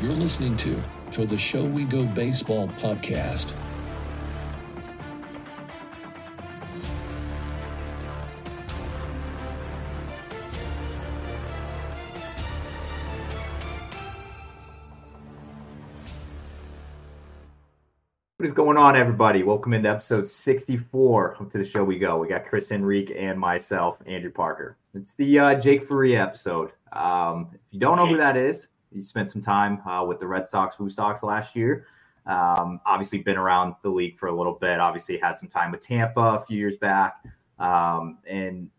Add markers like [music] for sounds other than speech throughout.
You're listening to To the Show We Go Baseball podcast. What is going on, everybody? Welcome into episode 64 of To the Show We Go. We got Chris Henrique and myself, Andrew Parker. It's the uh, Jake Faria episode. Um, if you don't know who that is, he spent some time uh, with the Red Sox, Woo Sox last year. Um, obviously, been around the league for a little bit. Obviously, had some time with Tampa a few years back. Um, and,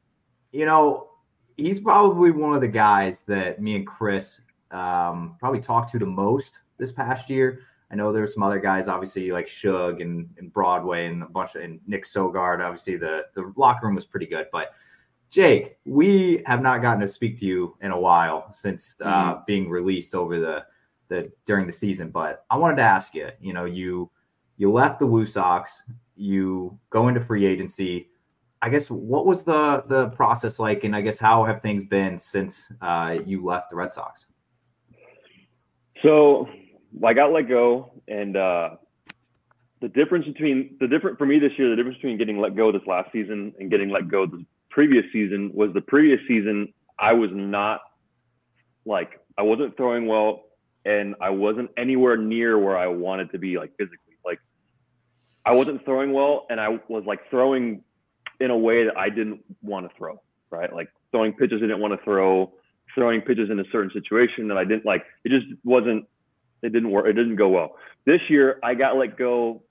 you know, he's probably one of the guys that me and Chris um, probably talked to the most this past year. I know there's some other guys, obviously like Shug and, and Broadway and a bunch of and Nick Sogard. Obviously, the the locker room was pretty good. But Jake, we have not gotten to speak to you in a while since uh, mm-hmm. being released over the the during the season. But I wanted to ask you. You know, you you left the Woo Sox. You go into free agency. I guess what was the the process like, and I guess how have things been since uh, you left the Red Sox? So I got let go, and uh, the difference between the different for me this year, the difference between getting let go this last season and getting let go this previous season was the previous season I was not like I wasn't throwing well, and I wasn't anywhere near where I wanted to be like physically. Like I wasn't throwing well, and I was like throwing in a way that I didn't want to throw. Right, like throwing pitches I didn't want to throw, throwing pitches in a certain situation that I didn't like. It just wasn't it didn't work. It didn't go well. This year, I got let go.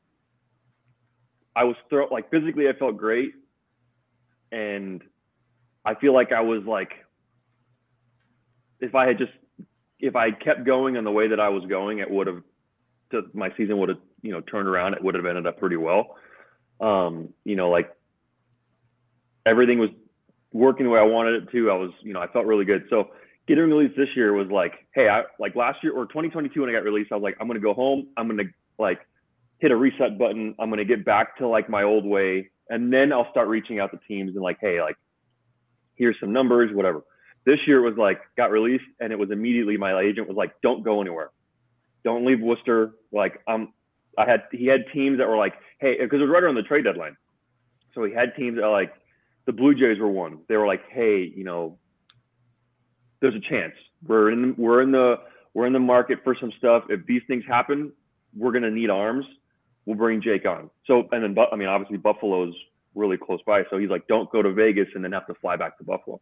I was throw like physically, I felt great, and I feel like I was like, if I had just, if I kept going on the way that I was going, it would have, my season would have, you know, turned around. It would have ended up pretty well. Um, you know, like everything was working the way I wanted it to. I was, you know, I felt really good. So getting released this year was like, hey, I like last year or 2022 when I got released, I was like, I'm gonna go home. I'm gonna like hit a reset button. I'm gonna get back to like my old way, and then I'll start reaching out to teams and like, hey, like here's some numbers, whatever. This year was like got released, and it was immediately my agent was like, don't go anywhere, don't leave Worcester. Like um, I had he had teams that were like, hey, because it was right around the trade deadline, so he had teams that like the Blue Jays were one. They were like, hey, you know, there's a chance. We're in we're in the we're in the market for some stuff. If these things happen, we're gonna need arms. We'll bring Jake on. So and then I mean obviously Buffalo's really close by. So he's like, don't go to Vegas and then have to fly back to Buffalo.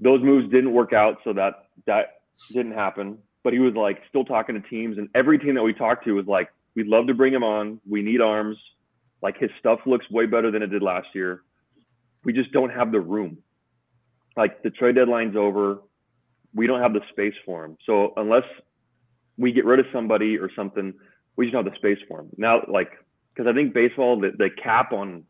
Those moves didn't work out, so that that didn't happen. But he was like still talking to teams, and every team that we talked to was like, we'd love to bring him on. We need arms. Like his stuff looks way better than it did last year. We just don't have the room like the trade deadline's over. We don't have the space for him. So unless we get rid of somebody or something, we just don't have the space for him. Now, like, because I think baseball, the, the cap on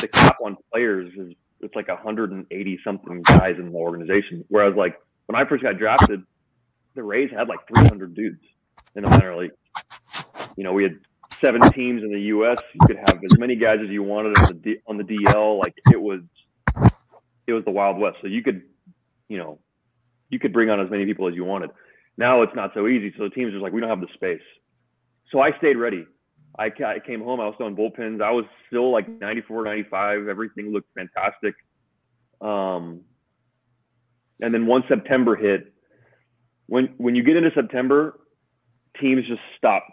the cap on players is it's like 180 something guys in the organization. Whereas like when I first got drafted, the Rays had like 300 dudes in the minor league. You know, we had seven teams in the U.S. You could have as many guys as you wanted on the D, on the DL. Like it was it was the Wild West. So you could, you know, you could bring on as many people as you wanted. Now it's not so easy. So the teams are just like, we don't have the space. So I stayed ready. I, I came home. I was throwing bullpens. I was still like 94, 95. Everything looked fantastic. Um, and then once September hit, when when you get into September, teams just stop.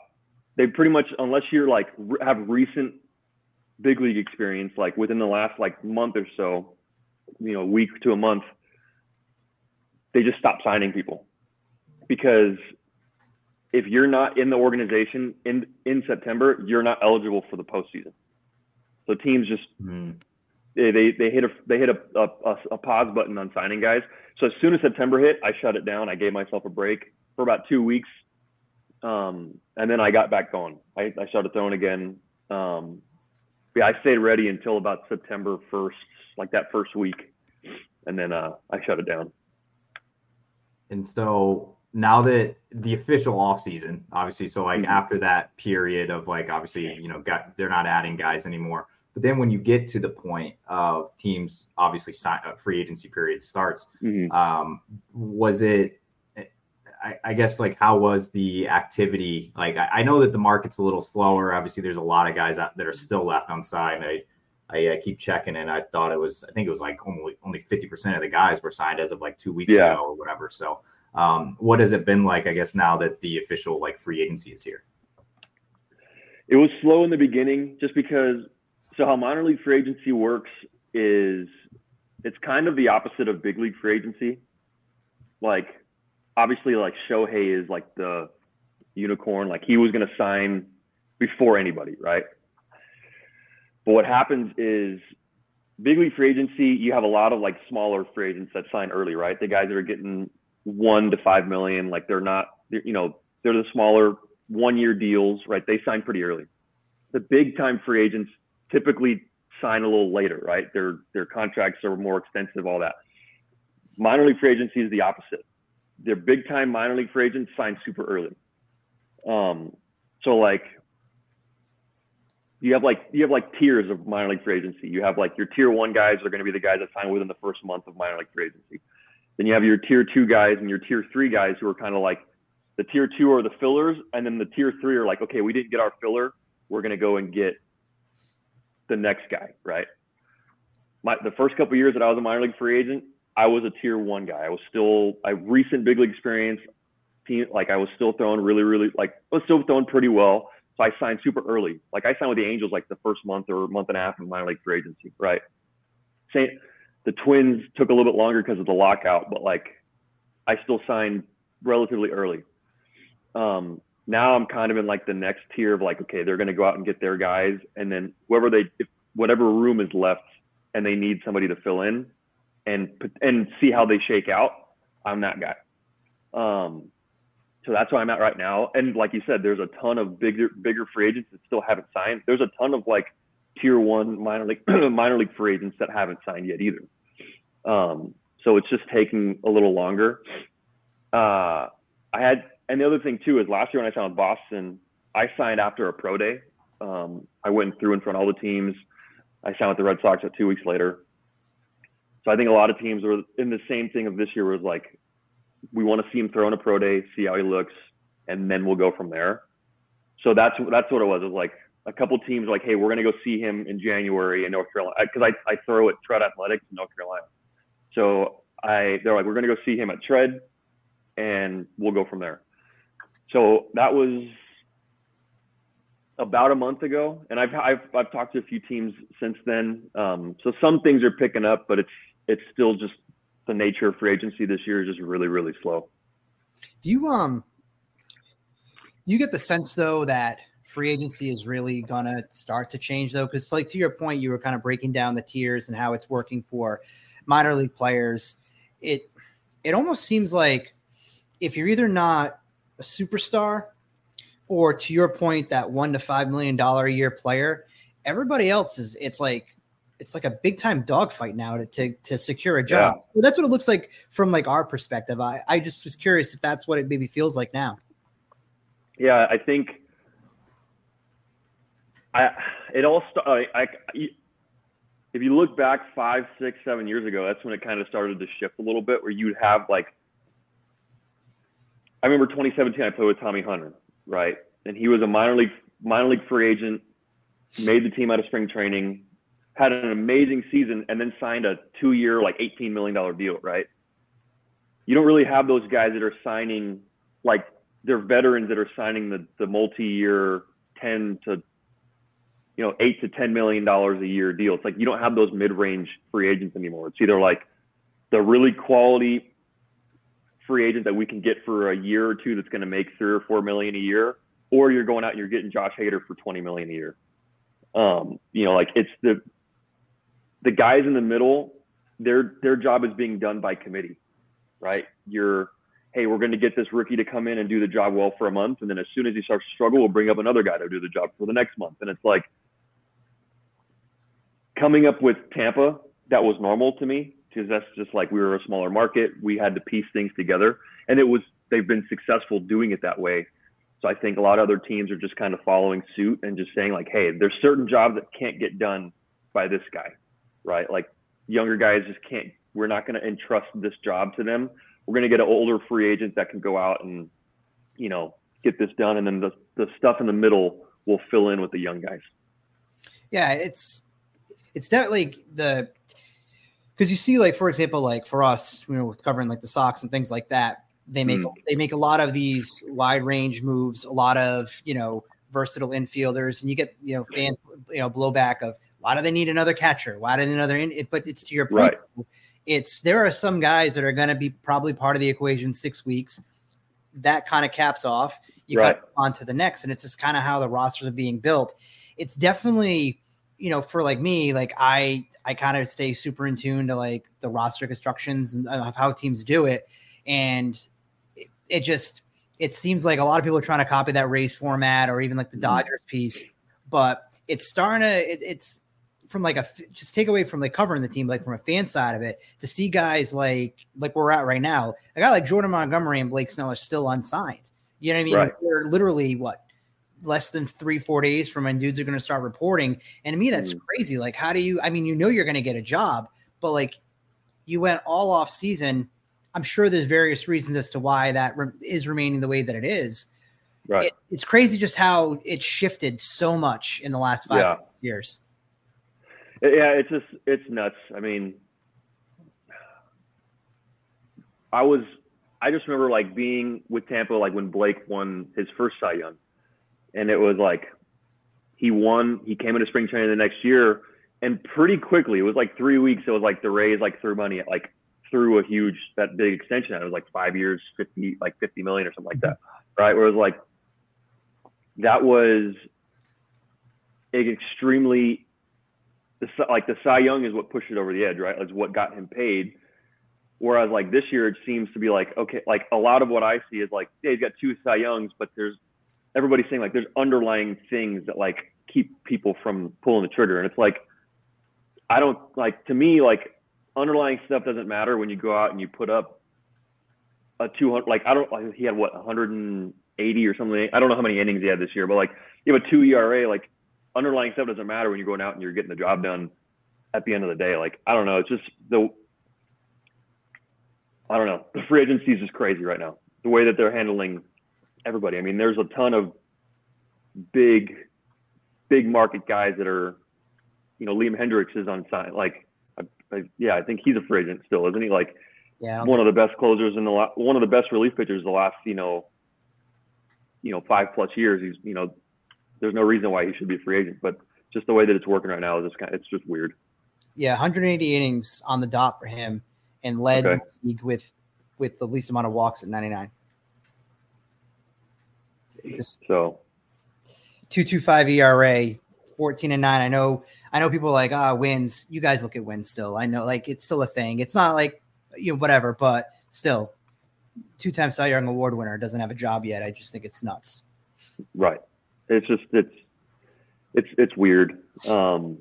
They pretty much, unless you're like have recent big league experience, like within the last like month or so, you know, week to a month, they just stop signing people because if you're not in the organization in in September, you're not eligible for the postseason. So teams just mm. they, they they hit a they hit a, a, a pause button on signing guys. So as soon as September hit, I shut it down. I gave myself a break for about two weeks, um, and then I got back going. I, I started throwing again. Um, yeah, I stayed ready until about September first, like that first week, and then uh, I shut it down. And so now that the official off season, obviously, so like mm-hmm. after that period of like obviously you know got they're not adding guys anymore. But then when you get to the point of teams obviously sign, uh, free agency period starts, mm-hmm. um, was it? I, I, guess like how was the activity? Like I, I, know that the market's a little slower. Obviously, there's a lot of guys out that are still left unsigned. I I uh, keep checking, and I thought it was I think it was like only only fifty percent of the guys were signed as of like two weeks yeah. ago or whatever. So, um, what has it been like? I guess now that the official like free agency is here. It was slow in the beginning, just because. So how minor league free agency works is it's kind of the opposite of big league free agency. Like obviously like Shohei is like the unicorn, like he was going to sign before anybody, right? But what happens is big league free agency, you have a lot of like smaller free agents that sign early, right? The guys that are getting one to five million, like they're not, you know, they're the smaller one year deals, right? They sign pretty early. The big time free agents typically sign a little later, right? Their their contracts are more extensive, all that. Minor league free agency is the opposite their big time minor league free agents sign super early. Um, so like you have like you have like tiers of minor league free agency. You have like your tier one guys are going to be the guys that sign within the first month of minor league free agency. Then you have your tier two guys and your tier three guys who are kind of like the tier two are the fillers, and then the tier three are like, okay, we didn't get our filler, we're going to go and get the next guy, right? My the first couple years that I was a minor league free agent, I was a tier one guy. I was still a recent big league experience. Like I was still throwing really, really like I was still throwing pretty well. So I signed super early. Like I signed with the Angels like the first month or month and a half of my league free agency, right? Same. The Twins took a little bit longer because of the lockout, but like I still signed relatively early. Um, now I'm kind of in like the next tier of like, okay, they're going to go out and get their guys, and then whoever they, if whatever room is left, and they need somebody to fill in, and and see how they shake out. I'm that guy. Um, so that's where I'm at right now. And like you said, there's a ton of bigger bigger free agents that still haven't signed. There's a ton of like tier one minor league [clears throat] minor league free agents that haven't signed yet either. Um, so it's just taking a little longer. Uh, I had, and the other thing too is last year when I signed with Boston, I signed after a pro day. Um, I went through in front of all the teams. I signed with the Red Sox at two weeks later. So I think a lot of teams were in the same thing of this year was like, we want to see him throw in a pro day, see how he looks, and then we'll go from there. So that's that's what it was. It was like a couple teams like, hey, we're gonna go see him in January in North Carolina because I, I throw at Tread Athletics in North Carolina. So I they're like, we're gonna go see him at Tread, and we'll go from there. So that was about a month ago, and I've I've, I've talked to a few teams since then. Um, so some things are picking up, but it's it's still just the nature of free agency this year is just really really slow. Do you um you get the sense though that free agency is really gonna start to change though? Because like to your point, you were kind of breaking down the tiers and how it's working for minor league players. It it almost seems like if you're either not a superstar or to your point, that one to five million dollar a year player, everybody else is it's like it's like a big time dogfight now to, to, to secure a job. Yeah. that's what it looks like from like our perspective. I, I just was curious if that's what it maybe feels like now. Yeah, I think I it all started. I, if you look back five, six, seven years ago, that's when it kind of started to shift a little bit. Where you'd have like, I remember 2017, I played with Tommy Hunter, right? And he was a minor league minor league free agent, made the team out of spring training, had an amazing season and then signed a two year, like $18 million deal, right? You don't really have those guys that are signing, like, they're veterans that are signing the, the multi year 10 to, you know, eight to $10 million a year deal. It's like you don't have those mid range free agents anymore. It's either like the really quality free agent that we can get for a year or two that's going to make three or four million a year, or you're going out and you're getting Josh Hader for 20 million a year. Um, you know, like it's the the guys in the middle, their their job is being done by committee, right? You're, hey, we're going to get this rookie to come in and do the job well for a month, and then as soon as he starts to struggle, we'll bring up another guy to do the job for the next month. And it's like coming up with Tampa, that was normal to me because that's just like we were a smaller market. We had to piece things together, and it was they've been successful doing it that way. So I think a lot of other teams are just kind of following suit and just saying like, hey, there's certain jobs that can't get done by this guy right? Like younger guys just can't. We're not going to entrust this job to them. we're going to get an older free agent that can go out and, you know, get this done. And then the, the stuff in the middle will fill in with the young guys. Yeah, it's it's definitely the because you see, like for example, like for us, you know, with covering like the Sox and things like that, they make mm. they make a lot of these wide range moves, a lot of you know versatile infielders, and you get you know fan you know blowback of why do they need another catcher? Why need another? In-? It? But it's to your point. Right. It's there are some guys that are going to be probably part of the equation six weeks. That kind of caps off. You right. got on to the next, and it's just kind of how the rosters are being built. It's definitely you know for like me, like I I kind of stay super in tune to like the roster constructions and of how teams do it, and it, it just it seems like a lot of people are trying to copy that Rays format or even like the mm-hmm. Dodgers piece, but it's starting to it, it's from like a just take away from like covering the team, like from a fan side of it, to see guys like like we're at right now, a guy like Jordan Montgomery and Blake Snell are still unsigned. You know what I mean? Right. They're literally what less than three four days from when dudes are going to start reporting, and to me that's mm. crazy. Like, how do you? I mean, you know you're going to get a job, but like you went all off season. I'm sure there's various reasons as to why that re- is remaining the way that it is. Right. It, it's crazy just how it shifted so much in the last five yeah. years. Yeah, it's just it's nuts. I mean, I was I just remember like being with Tampa like when Blake won his first Cy Young, and it was like he won. He came into spring training the next year, and pretty quickly it was like three weeks. It was like the Rays like threw money at like threw a huge that big extension. It was like five years, fifty like fifty million or something like that, right? Where it was like that was extremely like the Cy Young is what pushed it over the edge, right? Is what got him paid. Whereas like this year, it seems to be like okay, like a lot of what I see is like, yeah, he's got two Cy Youngs, but there's everybody's saying like there's underlying things that like keep people from pulling the trigger, and it's like I don't like to me like underlying stuff doesn't matter when you go out and you put up a 200 like I don't like he had what 180 or something. I don't know how many innings he had this year, but like you have a two ERA, like underlying stuff doesn't matter when you're going out and you're getting the job done at the end of the day. Like, I don't know. It's just the, I don't know. The free agency is just crazy right now. The way that they're handling everybody. I mean, there's a ton of big, big market guys that are, you know, Liam Hendriks is on sign. Like, I, I, yeah, I think he's a free agent still, isn't he? Like, yeah, one of the best closers in the la- one of the best relief pitchers the last, you know, you know, five plus years. He's, you know, there's no reason why he should be a free agent. But just the way that it's working right now is just kind of, it's just weird. Yeah, 180 innings on the dot for him, and led okay. the league with with the least amount of walks at 99. Just so 225 ERA, 14 and 9. I know I know people like ah wins. You guys look at wins still. I know like it's still a thing. It's not like you know whatever, but still two-time Cy Young award winner doesn't have a job yet. I just think it's nuts. Right it's just it's it's it's weird. Um,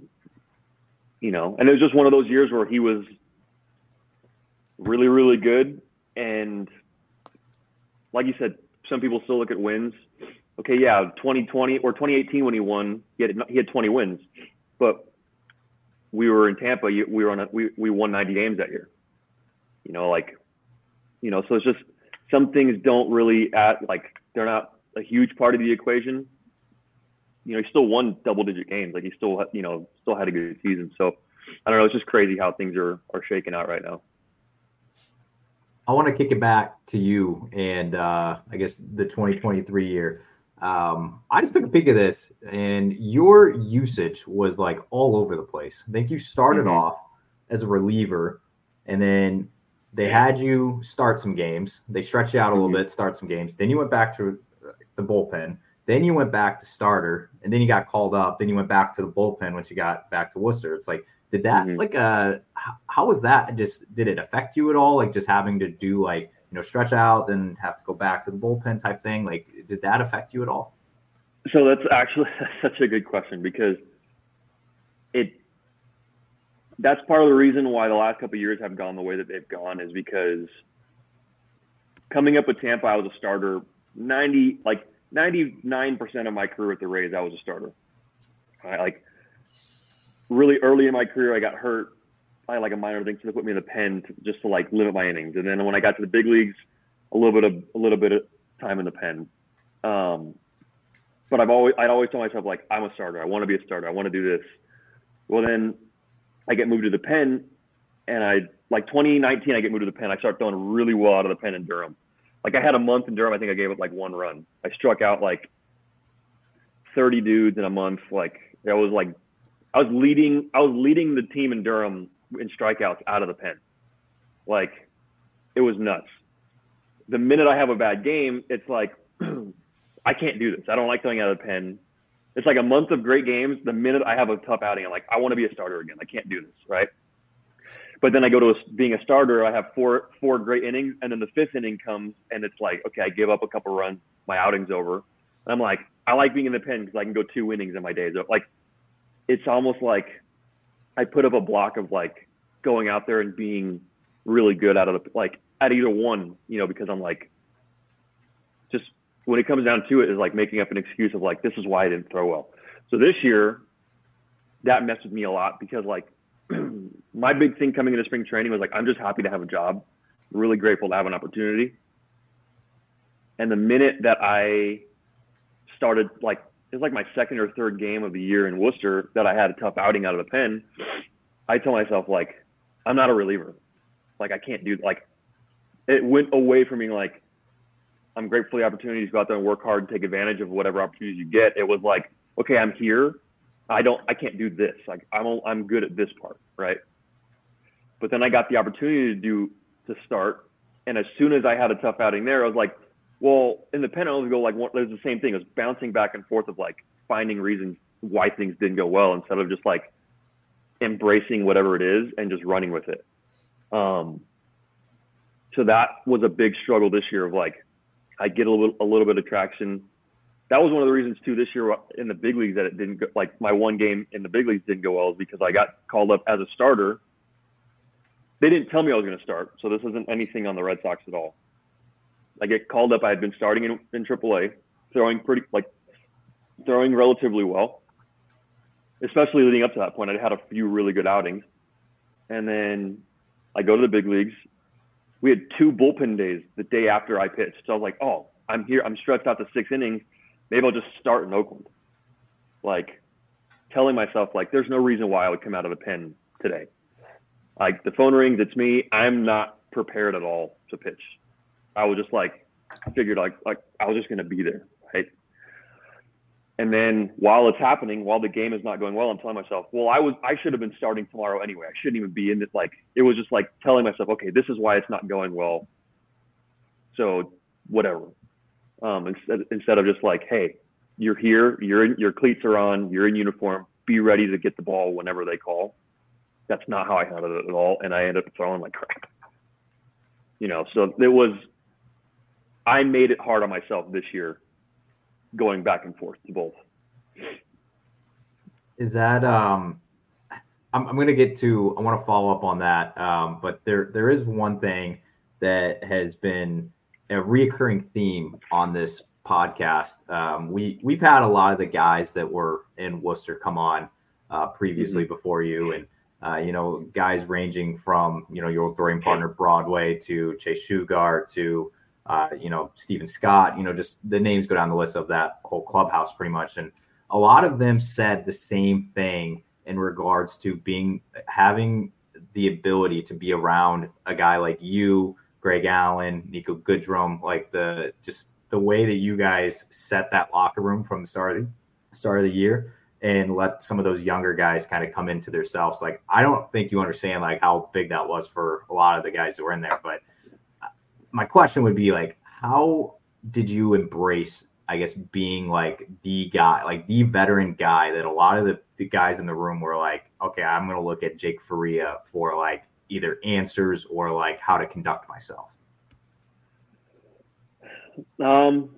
you know, and it was just one of those years where he was really really good, and like you said, some people still look at wins. Okay, yeah, 2020 or 2018 when he won, he had he had 20 wins, but we were in Tampa. We were on a, we we won 90 games that year. You know, like, you know, so it's just some things don't really at like they're not a huge part of the equation you know, he still won double digit games. Like he still, you know, still had a good season. So I don't know. It's just crazy how things are, are shaking out right now. I want to kick it back to you and uh, I guess the 2023 year. Um, I just took a peek of this and your usage was like all over the place. I think you started mm-hmm. off as a reliever and then they had you start some games. They stretched you out a little mm-hmm. bit, start some games. Then you went back to the bullpen. Then you went back to starter, and then you got called up. Then you went back to the bullpen once you got back to Worcester. It's like, did that mm-hmm. like uh, how, was that? Just did it affect you at all? Like just having to do like you know stretch out, and have to go back to the bullpen type thing. Like, did that affect you at all? So that's actually [laughs] such a good question because it that's part of the reason why the last couple years have gone the way that they've gone is because coming up with Tampa, I was a starter 90 like 99% of my career at the Rays, I was a starter. I like really early in my career, I got hurt I like a minor thing, so they put me in the pen to, just to like limit my innings. And then when I got to the big leagues, a little bit of a little bit of time in the pen. Um, but I've always I'd always tell myself like I'm a starter. I want to be a starter. I want to do this. Well, then I get moved to the pen, and I like 2019 I get moved to the pen. I start throwing really well out of the pen in Durham. Like I had a month in Durham. I think I gave up like one run. I struck out like 30 dudes in a month. Like I was like I was leading I was leading the team in Durham in strikeouts out of the pen. Like it was nuts. The minute I have a bad game, it's like [clears throat] I can't do this. I don't like throwing out of the pen. It's like a month of great games. The minute I have a tough outing, I'm like, I want to be a starter again. I can't do this, right? But then I go to a, being a starter. I have four four great innings, and then the fifth inning comes, and it's like, okay, I give up a couple runs. My outing's over. And I'm like, I like being in the pen because I can go two innings in my days. Like, it's almost like I put up a block of like going out there and being really good out of the like at either one, you know, because I'm like, just when it comes down to it, is like making up an excuse of like, this is why I didn't throw well. So this year, that messed with me a lot because like [clears throat] my big thing coming into spring training was like, I'm just happy to have a job, really grateful to have an opportunity. And the minute that I started, like, it was like my second or third game of the year in Worcester that I had a tough outing out of the pen. I tell myself, like, I'm not a reliever. Like, I can't do, like, it went away from being like, I'm grateful for the opportunity to go out there and work hard and take advantage of whatever opportunities you get. It was like, okay, I'm here. I don't, I can't do this. Like I'm, I'm good at this part, right? But then I got the opportunity to do to start, and as soon as I had a tough outing there, I was like, well, in the pen, I always go like, one, there's the same thing. It was bouncing back and forth of like finding reasons why things didn't go well instead of just like embracing whatever it is and just running with it. Um, so that was a big struggle this year of like, I get a little, a little bit of traction that was one of the reasons too this year in the big leagues that it didn't go like my one game in the big leagues didn't go well is because I got called up as a starter. They didn't tell me I was going to start, so this isn't anything on the Red Sox at all. I get called up. I had been starting in, in AAA, throwing pretty like throwing relatively well, especially leading up to that point. I had a few really good outings, and then I go to the big leagues. We had two bullpen days the day after I pitched, so I was like, "Oh, I'm here. I'm stretched out to six innings maybe I'll just start in Oakland. Like telling myself like there's no reason why I would come out of the pen today. Like the phone rings, it's me. I'm not prepared at all to pitch. I was just like figured like like I was just gonna be there, right? And then while it's happening, while the game is not going well, I'm telling myself, well, I was I should have been starting tomorrow anyway. I shouldn't even be in it. Like it was just like telling myself, okay, this is why it's not going well. So whatever um, instead instead of just like, hey, you're here, you're in, your cleats are on, you're in uniform, be ready to get the ball whenever they call. That's not how I handled it at all, and I ended up throwing like crap. You know, so it was. I made it hard on myself this year, going back and forth to both. Is that um? I'm, I'm going to get to. I want to follow up on that, um, but there there is one thing that has been a reoccurring theme on this podcast. Um, we we've had a lot of the guys that were in Worcester come on uh, previously mm-hmm. before you, and uh, you know guys ranging from you know your throwing partner Broadway to Chase Shugart to uh, you know Stephen Scott. You know just the names go down the list of that whole clubhouse pretty much, and a lot of them said the same thing in regards to being having the ability to be around a guy like you Greg Allen, Niko Goodrum, like the just the way that you guys set that locker room from the start of the start of the year and let some of those younger guys kind of come into themselves. Like I don't think you understand like how big that was for a lot of the guys that were in there. But my question would be like, how did you embrace, I guess, being like the guy, like the veteran guy that a lot of the, the guys in the room were like, okay, I'm gonna look at Jake Faria for like either answers or like how to conduct myself? Um,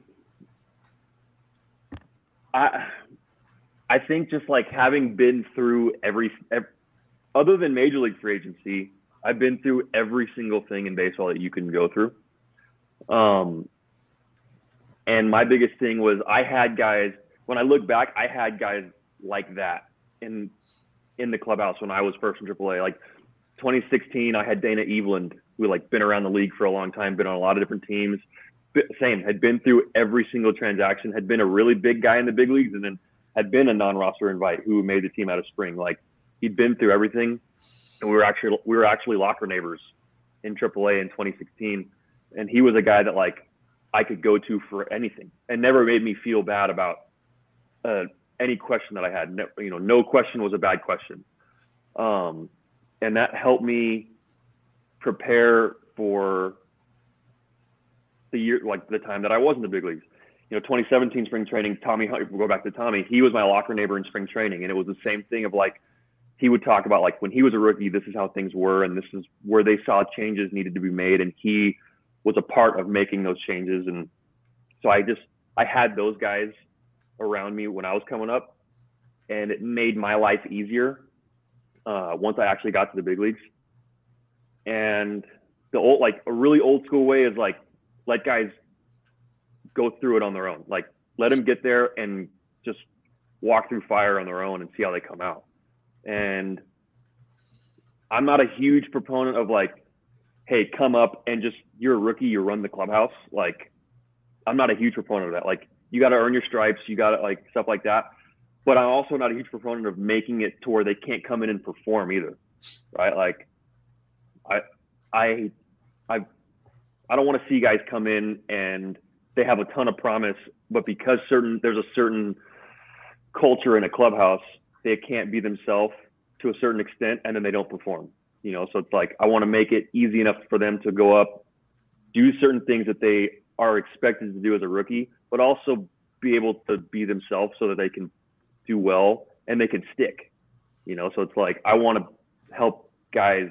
I I think just like having been through every, every other than major league free agency, I've been through every single thing in baseball that you can go through. Um, and my biggest thing was I had guys. When I look back, I had guys like that in in the clubhouse when I was first in AAA. Like 2016, I had Dana Eveland, who like been around the league for a long time, been on a lot of different teams. Same, had been through every single transaction, had been a really big guy in the big leagues, and then had been a non-roster invite who made the team out of spring. Like he'd been through everything, and we were actually we were actually locker neighbors in AAA in 2016, and he was a guy that like I could go to for anything, and never made me feel bad about uh, any question that I had. No, you know, no question was a bad question, um, and that helped me prepare for the year, like the time that I was in the big leagues. You know, 2017 spring training, Tommy, we'll go back to Tommy. He was my locker neighbor in spring training, and it was the same thing of like he would talk about like when he was a rookie, this is how things were, and this is where they saw changes needed to be made, and he was a part of making those changes. And so I just I had those guys around me when I was coming up, and it made my life easier uh, once I actually got to the big leagues. And the old like a really old school way is like let guys go through it on their own. Like let them get there and just walk through fire on their own and see how they come out. And I'm not a huge proponent of like, hey, come up and just you're a rookie, you run the clubhouse. Like, I'm not a huge proponent of that. Like, you got to earn your stripes, you got to like stuff like that. But I'm also not a huge proponent of making it to where they can't come in and perform either, right? Like, I, I, I, I don't want to see guys come in and they have a ton of promise, but because certain there's a certain culture in a clubhouse they can't be themselves to a certain extent and then they don't perform you know so it's like i want to make it easy enough for them to go up do certain things that they are expected to do as a rookie but also be able to be themselves so that they can do well and they can stick. You know so it's like i want to help guys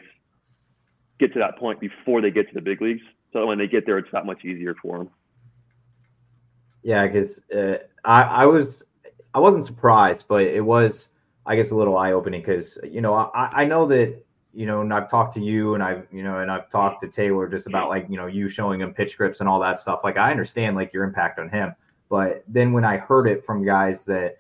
get to that point before they get to the big leagues. So when they get there it's that much easier for them yeah because uh, I, I was i wasn't surprised but it was I guess a little eye opening because you know I, I know that you know and I've talked to you and I've you know and I've talked to Taylor just about mm-hmm. like you know you showing him pitch grips and all that stuff. Like I understand like your impact on him, but then when I heard it from guys that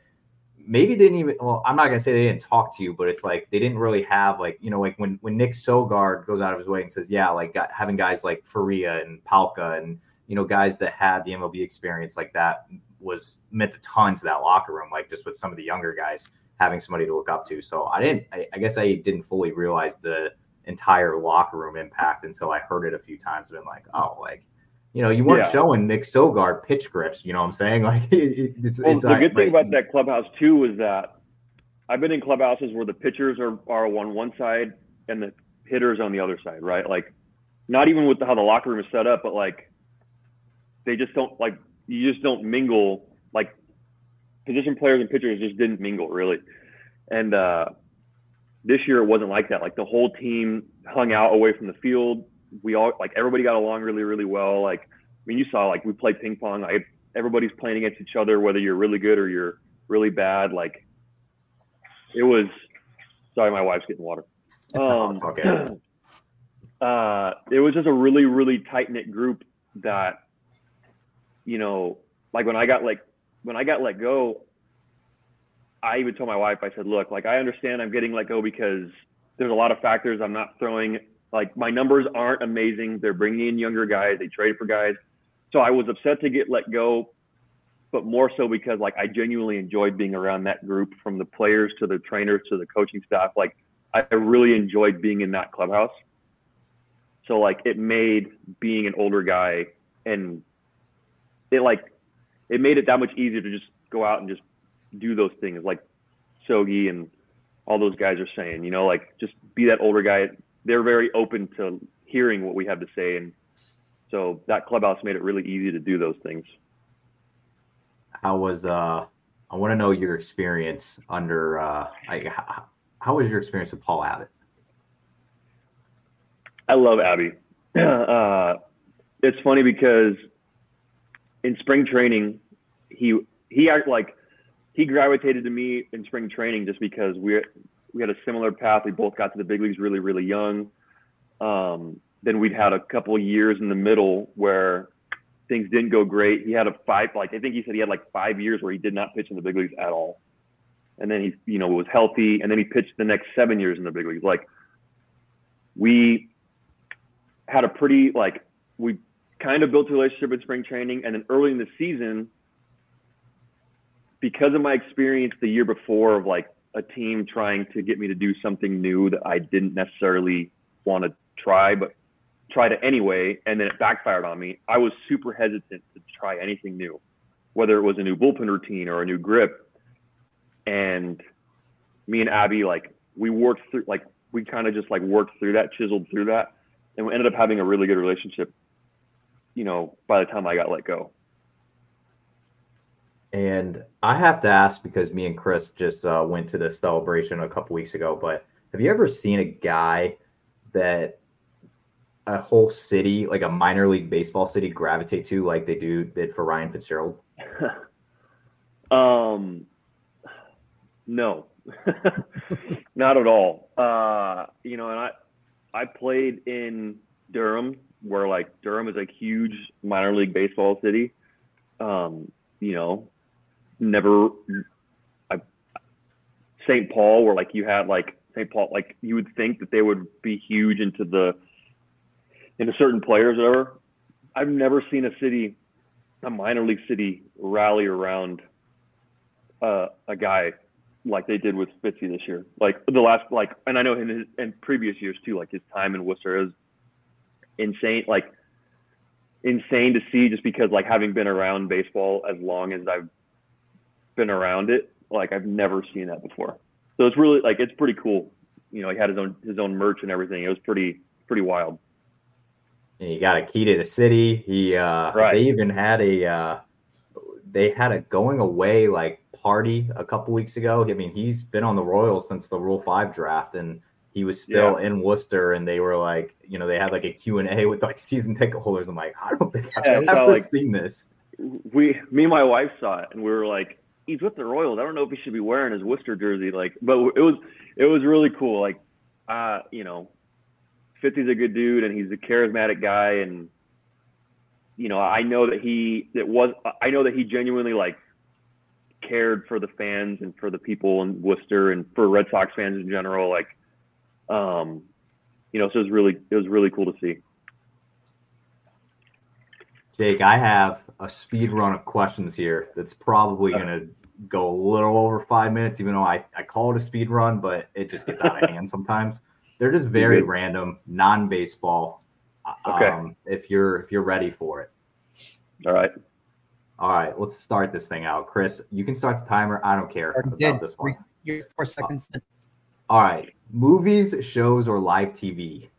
maybe didn't even well i'm not going to say they didn't talk to you but it's like they didn't really have like you know like when when nick sogard goes out of his way and says yeah like got, having guys like faria and palka and you know guys that had the mlb experience like that was meant a ton to that locker room like just with some of the younger guys having somebody to look up to. So I didn't, I, I, guess I didn't fully realize the entire locker room impact until I heard it a few times and been like, oh, like, you know, you weren't yeah. showing Nick Sogard pitch grips. You know what I'm saying? [laughs] Like, it, it's, well, it's the good thing about that clubhouse too is that I've been in clubhouses where the pitchers are, are on one side and the hitters on the other side, right? Like, not even with the, how the locker room is set up, but like, they just don't like, you just don't mingle like position players and pitchers just didn't mingle really. And uh, this year it wasn't like that. Like the whole team hung out away from the field. We all like everybody got along really, really well. Like I mean, you saw like we played ping pong. Like everybody's playing against each other, whether you're really good or you're really bad. Like it was. Sorry, my wife's getting water. [laughs] Um, okay. [clears throat] uh, it was just a really, really tight knit group that, you know, like when I got like when I got let go, I even told my wife, I said, look, like I understand I'm getting let go because there's a lot of factors. I'm not throwing like my numbers aren't amazing. They're bringing in younger guys. They trade for guys. So I was upset to get let go, but more so because like I genuinely enjoyed being around that group from the players to the trainers to the coaching staff. Like I really enjoyed being in that clubhouse. So like it made being an older guy and it like it made it that much easier to just go out and just do those things like Sogi and all those guys are saying, you know, like just be that older guy. They're very open to hearing what we have to say. And so that clubhouse made it really easy to do those things. How was, uh, I want to know your experience under, uh, I, how, how was your experience with Paul Abbott? I love Abby. [clears throat] Uh, it's funny because in spring training, he he act like he gravitated to me in spring training just because we we had a similar path. We both got to the big leagues really really young. Um, then we'd had a couple years in the middle where things didn't go great. He had a five like I think he said he had like five years where he did not pitch in the big leagues at all. And then he you know was healthy, and then he pitched the next seven years in the big leagues. Like we had a pretty like we kind of built a relationship in spring training, and then early in the season, because of my experience the year before of like a team trying to get me to do something new that I didn't necessarily want to try, but tried it anyway, and then it backfired on me. I was super hesitant to try anything new, whether it was a new bullpen routine or a new grip. And me and Abby, like, we worked through, like, we kind of just like worked through that, chiseled through that, and we ended up having a really good relationship. You know, by the time I got let go. And I have to ask because me and Chris just uh, went to this celebration a couple weeks ago. But have you ever seen a guy that a whole city, like a minor league baseball city, gravitate to like they do did for Ryan Fitzgerald? [laughs] um, no, [laughs] not at all. Uh, you know, and I I played in Durham, where like Durham is a huge minor league baseball city. Um, you know, never I St. Paul, where like you had like St. Paul, like you would think that they would be huge into the into certain players, whatever. I've never seen a city, a minor league city, rally around uh, a guy like they did with Fitzy this year. Like the last, like, and I know in his in previous years too. Like his time in Worcester is insane. Like insane to see, just because like having been around baseball as long as I've been around it, like I've never seen that before. So it's really like it's pretty cool. You know, he had his own his own merch and everything. It was pretty pretty wild. And he got a key to the city. He uh Right. they even had a uh they had a going away like party a couple weeks ago. I mean, he's been on the Royals since the Rule 5 draft and he was still in Worcester and they were like, you know, they had like a Q&A with like season ticket holders. I'm like, I don't think I've Yeah, ever like- seen this. we me and my wife saw it and we were like he's with the royals. I don't know if he should be wearing his worcester jersey. Like but it was it was really cool. Like uh you know Fitzy's a good dude and he's a charismatic guy and you know i know that he that was i know that he genuinely like cared for the fans and for the people in worcester and for red sox fans in general. Like um you know so it was really it was really cool to see Jake, I have a speed run of questions here that's probably going to go a little over five minutes, even though I, I call it a speed run, but it just gets out of [laughs] hand sometimes. They're just very good. random, non baseball. Okay. Um, if you're if you're ready for it. all right All right, let's start this thing out. Chris, you can start the timer. I don't care Already about did. this one. You're four seconds. in. All right. Movies, shows, or live TV?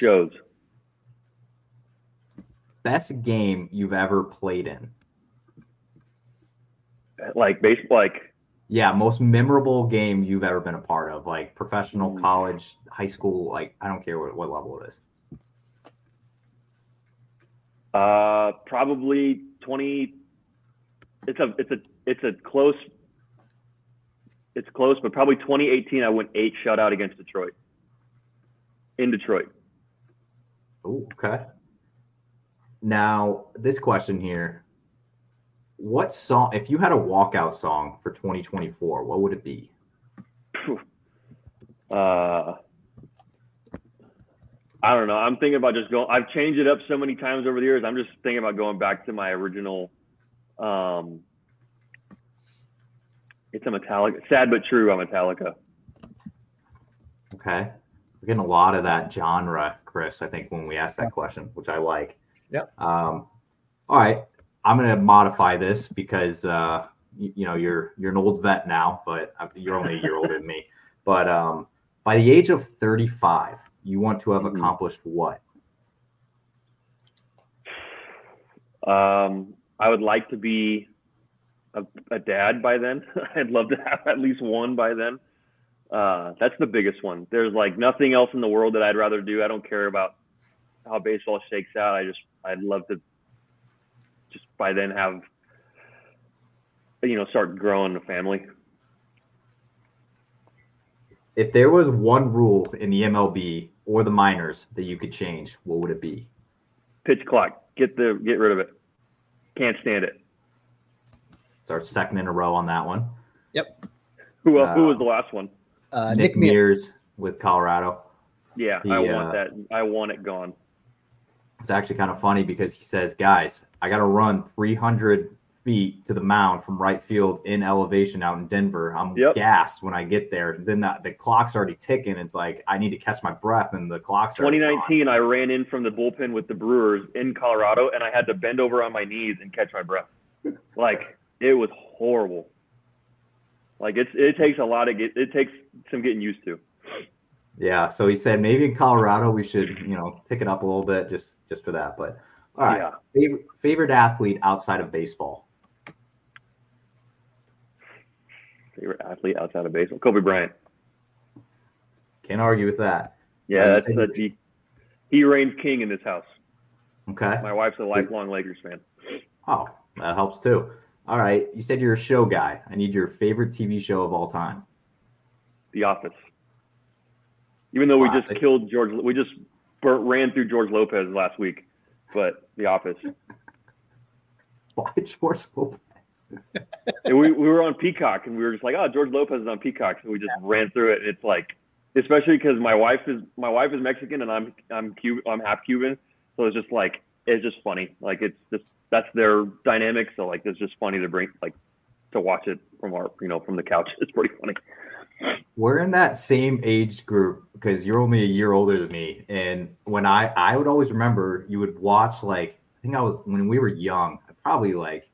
shows Best game you've ever played in? like baseball like Yeah, most memorable game you've ever been a part of, like professional, Mm. college, high school, like I don't care what, what level it is. Uh, probably twenty. It's a it's a it's a close. It's close, but probably 2018. I went eight shutout against Detroit. In Detroit, Oh, okay. Now, this question here. What song, if you had a walkout song for 2024, what would it be? uh, I don't know. I'm thinking about just going. I've changed it up so many times over the years. I'm just thinking about going back to my original. Um, it's a Metallica. Sad but true. I'm Metallica. Okay. We're getting a lot of that genre, Chris, I think, when we ask that question, which I like. Yep. Um, all right. I'm going to modify this because, uh, you, you know, you're, you're an old vet now, but uh, you're only a year older than me. [laughs] But um, by the age of 35, you want to have Mhm. accomplished what? Um, I would like to be a, a dad by then. [laughs] I'd love to have at least one by then. Uh, that's the biggest one. There's like nothing else in the world that I'd rather do. I don't care about how baseball shakes out. I just I'd love to just by then have you know start growing a family. If there was one rule in the MLB or the minors that you could change, what would it be? Pitch clock. Get the get rid of it. Can't stand it. It's our second in a row on that one. Who Uh, who was the last one? Uh, Nick, Nick, Mears. Mears. with Colorado. Yeah, He, I uh, want that. I want it gone. It's actually kind of funny because he says, "Guys, I got to run 300 feet to the mound from right field in elevation out in Denver. I'm Yep. gassed when I get there. Then the, the clock's already ticking. It's like I need to catch my breath, and the clock's already gone. 2019, I ran in from the bullpen with the Brewers in Colorado, and I had to bend over on my knees and catch my breath. Like it was horrible. Like it's it takes a lot of get. It takes some getting used to. Yeah, so he said maybe in Colorado we should, you know, tick it up a little bit just just for that. But all right, Yeah. favorite favorite athlete outside of baseball. Favorite athlete outside of baseball, Kobe Bryant. Can't argue with that. Yeah, Why do you that's say that's he. He reigns king in this house. Okay. My wife's a lifelong Lakers fan. Oh, that helps too. All right, you said you're a show guy. I need your favorite TV show of all time. The Office. Even though we just killed George, we just burnt, ran through George Lopez last week, but The Office. [laughs] Why George Lopez? And we, we were on Peacock and we were just like, oh, George Lopez is on Peacock, so we just ran through it. And it's like, especially because my wife is my wife is Mexican and I'm I'm Cuban, I'm half Cuban, so it's just like it's just funny. Like it's just that's their dynamic. So like it's just funny to bring like to watch it from our you know from the couch. [laughs] It's pretty funny. We're in that same age group because you're only a year older than me. And when I I would always remember you would watch like I think I was when we were young, probably like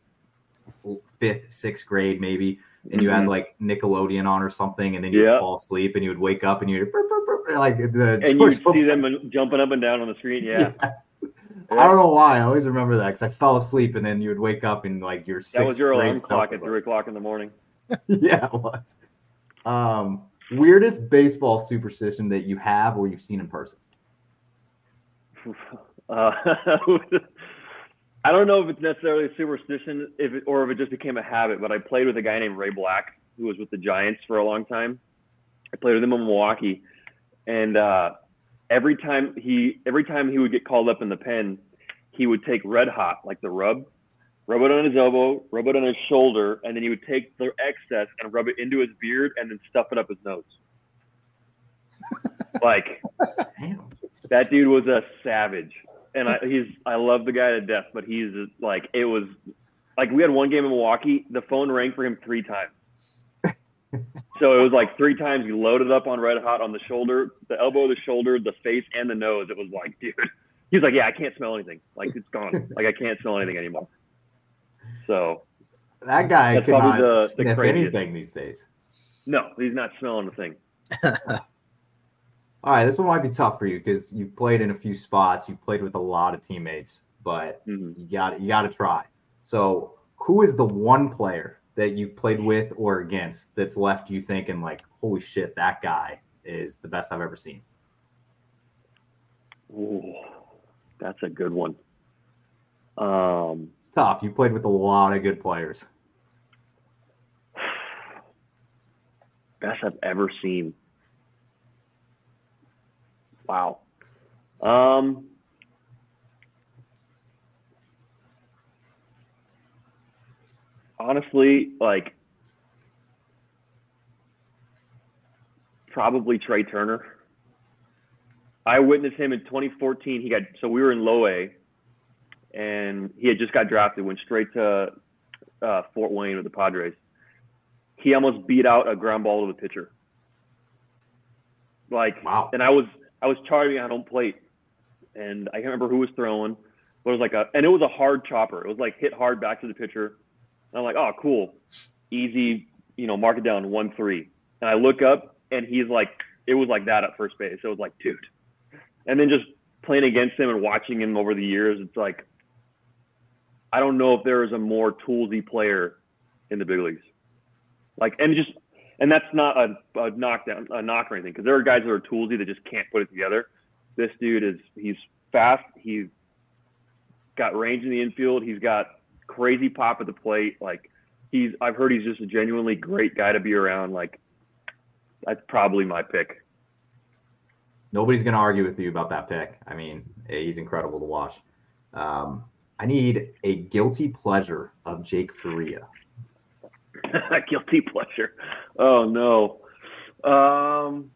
fifth, sixth grade maybe, and you had Mhm. like Nickelodeon on or something, and then you Yeah. would fall asleep and you would wake up and you'd burp, burp, burp, like the and [laughs] you see them jumping up and down on the screen. Yeah, [laughs] I don't know why. I always remember that because I fell asleep and then you would wake up and like your that was your alarm clock at three o'clock in the morning. [laughs] yeah, it was. Um, weirdest baseball superstition that you have or you've seen in person. [laughs] Uh, [laughs] I don't know if it's necessarily a superstition, if it, or if it just became a habit. But I played with a guy named Ray Black, who was with the Giants for a long time. I played with him in Milwaukee, and uh, every time he every time he would get called up in the pen, he would take Red Hot, like the rub, rub it on his elbow, rub it on his shoulder, and then he would take the excess and rub it into his beard, and then stuff it up his nose. [laughs] like that dude was a savage, and I, he's I love the guy to death, but he's like it was like we had one game in Milwaukee. The phone rang for him three times. [laughs] So it was like three times he loaded up on red hot on the shoulder, the elbow, the shoulder, the face, and the nose. It was like, [laughs] dude, he was like, yeah, I can't smell anything. Like it's gone. Like I can't smell anything anymore. So That guy That's could probably not the- the sniff craziest. anything these days. no, he's not smelling a thing. [laughs] All right, this one might be tough for you because you've played in a few spots. You've played with a lot of teammates, but Mhm. you got you got to try. So, who is the one player that you've played with or against that's left you thinking like, "Holy shit, that guy is the best I've ever seen"? Ooh, that's a good one. Um, It's tough. You played with a lot of good players. best I've ever seen. Wow. Um, honestly, like probably Trea Turner. I witnessed him in 2014. He got so we were in low A, and he had just got drafted. Went straight to uh, Fort Wayne with the Padres. He almost beat out a ground ball to the pitcher. Like, Wow. and I was I was charging on home plate, and I can't remember who was throwing, but it was like a and it was a hard chopper. It was like hit hard back to the pitcher. And I'm like, oh, cool, easy, you know, mark it down one three. And I look up, and he's like, it was like that at first base. It was like, dude. And then just playing against him and watching him over the years, it's like, I don't know if there is a more toolsy player in the big leagues. Like, and just, and that's not a, a knockdown, a knock or anything, because there are guys that are toolsy that just can't put it together. This dude is, he's fast. He's got range in the infield. He's got crazy pop at the plate. Like, he's, I've heard he's just a genuinely great guy to be around. Like, that's probably my pick. Nobody's going to argue with you about that pick. I mean, he's incredible to watch. Um, I need a guilty pleasure of Jake Faria. [laughs] Guilty pleasure. Oh no. Um,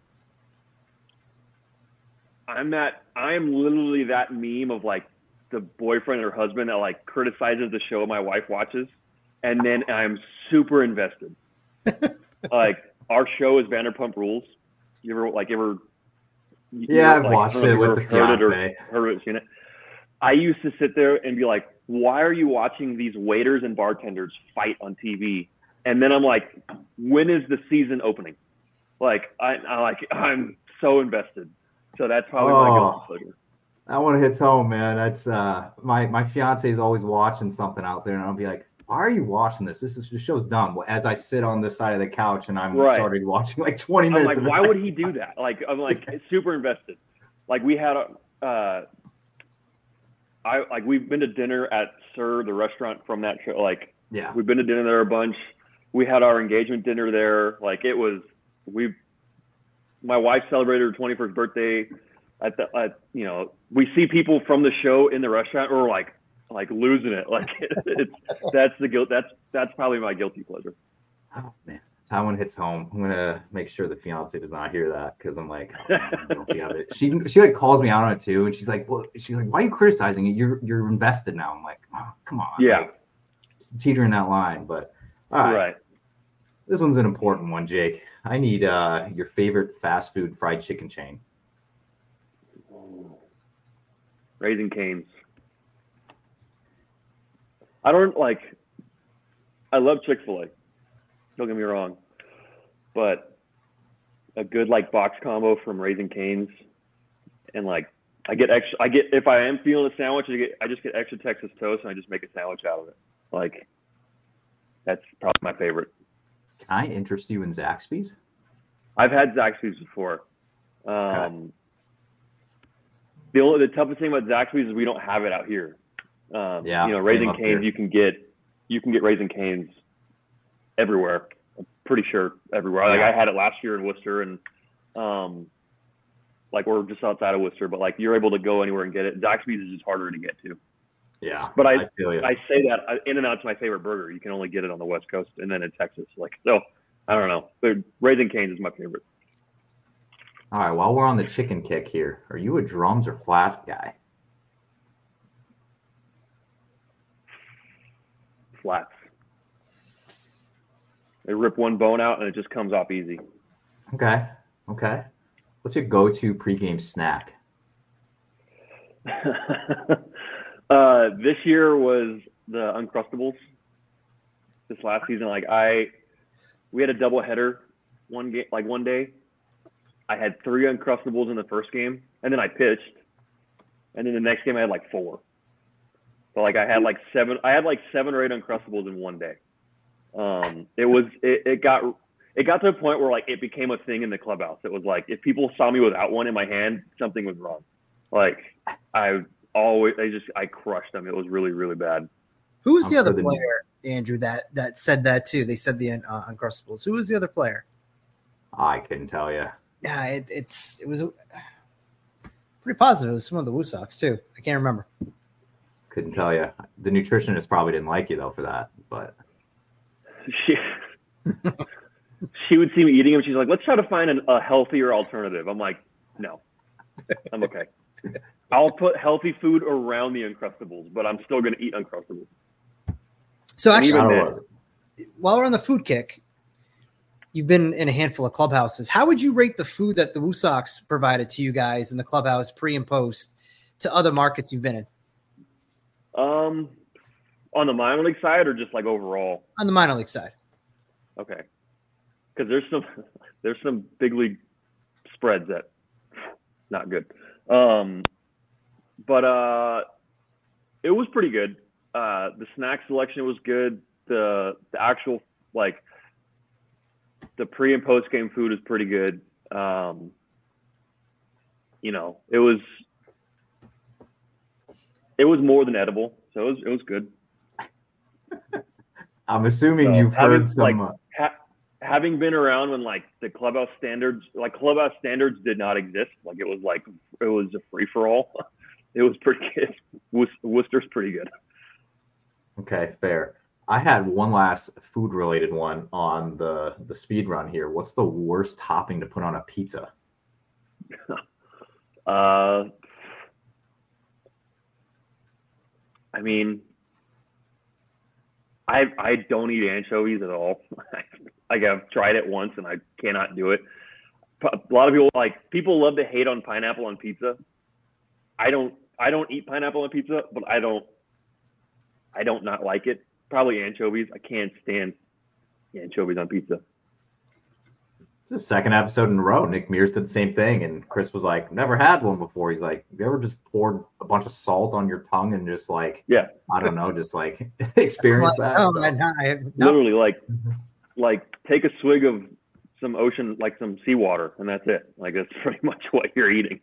I'm that I'm literally that meme of like the boyfriend or husband that like criticizes the show my wife watches, and then I'm super invested. [laughs] like our show is Vanderpump Rules. You ever like ever? you Yeah, know, I've like, I watched don't know it if with you've the heard it or fiance. heard it, seen it. I used to sit there and be like, "Why are you watching these waiters and bartenders fight on TV?" And then I'm like, "When is the season opening?" Like I, I like [laughs] I'm so invested. So that's probably my guilty Oh. pleasure. That one hits home, man. That's uh my my fiance is always watching something out there, and I'll be like, "Why are you watching this? This is this show's dumb." As I sit on this side of the couch and I'm Right. started watching like 20 I'm minutes. like, of it, why would he do that? Like, I'm like [laughs] super invested. Like we had a, uh, I like we've been to dinner at SUR, the restaurant from that show. Like Yeah, we've been to dinner there a bunch. We had our engagement dinner there. Like it was, we, my wife celebrated her 21st birthday. At the, at, you know, we see people from the show in the restaurant, or like, like losing it. [laughs] Like it's that's the guilt. That's that's probably my guilty pleasure. Oh man, that one hits home. I'm gonna make sure the fiance does not hear that because I'm like, oh, I'm guilty of it. She she like calls me out on it too, and she's like, well, she's like, why are you criticizing it? You're you're invested now. I'm like, oh, come on, Yeah. like, teetering that line. But all right, right. this one's an important one, Jake. I need uh your favorite fast food fried chicken chain. Raising Canes. I don't like. I love Chick Fil A. Don't get me wrong, but a good like box combo from Raising Canes, and like I get extra. I get if I am feeling a sandwich, I get I just get extra Texas toast and I just make a sandwich out of it. Like that's probably my favorite. Can I interest you in Zaxby's? I've had Zaxby's before. Um, The only the toughest thing about Zaxby's is we don't have it out here. Um, Yeah, you know, Raising Canes here. you can get you can get Raising Canes everywhere. I'm pretty sure everywhere. Like I had it last year in Worcester, and um, like we're just outside of Worcester, but like you're able to go anywhere and get it. Zaxby's is just harder to get to. Yeah, But I- you. I say that uh, In and Out's my favorite burger. You can only get it on the West Coast and then in Texas. Like so, I don't know. But Raising Canes is my favorite. All right, while we're on the chicken kick here, are you a drums or flat guy? flats. They rip one bone out and it just comes off easy. Okay, okay. What's your go-to pregame snack? [laughs] uh, this year was the Uncrustables. This last season, like I, we had a double header one game, like one day. I had three Uncrustables in the first game, and then I pitched, and then the next game I had like four. So like I had like seven, I had like seven or eight Uncrustables in one day. Um, it was it, it got it got to a point where like it became a thing in the clubhouse. It was like if people saw me without one in my hand, something was wrong. Like I always, I just I crushed them. It was really really bad. Who was I'm the other sure the- player, Andrew, that that said that too? They said the uh, Uncrustables. Who was the other player? I couldn't tell you. Yeah, it, it's it was pretty positive. It was some of the Woo Sox too. I can't remember. Couldn't tell you. The nutritionist probably didn't like you though for that, but She [laughs] she would see me eating them. She's like, let's try to find an, a healthier alternative. I'm like, no, I'm okay. [laughs] I'll put healthy food around the Uncrustables, but I'm still gonna eat Uncrustables. So actually, then- while we're on the food kick, you've been in a handful of clubhouses. How would you rate the food that the Woo Sox provided to you guys in the clubhouse pre and post to other markets you've been in Um, on the minor league side or just like overall? on the minor league side? Okay, because there's some [laughs] there's some big league spreads that not good. Um, but uh, it was pretty good. Uh, the snack selection was good. The the actual like the pre and post game food is pretty good. Um, you know, it was it was more than edible, so it was it was good. [laughs] I'm assuming So, you've heard some. like, uh, ha- having been around when like the clubhouse standards, like clubhouse standards did not exist. Like it was like it was a free for all. [laughs] It was pretty good. Wor- Worcester's pretty good. okay, fair. I had one last food related one on the the speed run here. What's the worst topping to put on a pizza? [laughs] Uh, I mean, I I don't eat anchovies at all. [laughs] like I've tried it once and I cannot do it. A lot of people like people love to hate on pineapple on pizza. I don't I don't eat pineapple on pizza, but I don't I don't not like it. Probably anchovies. I can't stand anchovies on pizza. It's the second episode in a row. Nick Mears did the same thing, and Chris was like, "Never had one before." He's like, "Have you ever just poured a bunch of salt on your tongue and just like, Yeah. I don't know, just like [laughs] experience that?" Oh, So- man, I have no, Literally, like [laughs] mm-hmm. like take a swig of some ocean, like some seawater, and that's it. Like that's [laughs] pretty much what you're eating.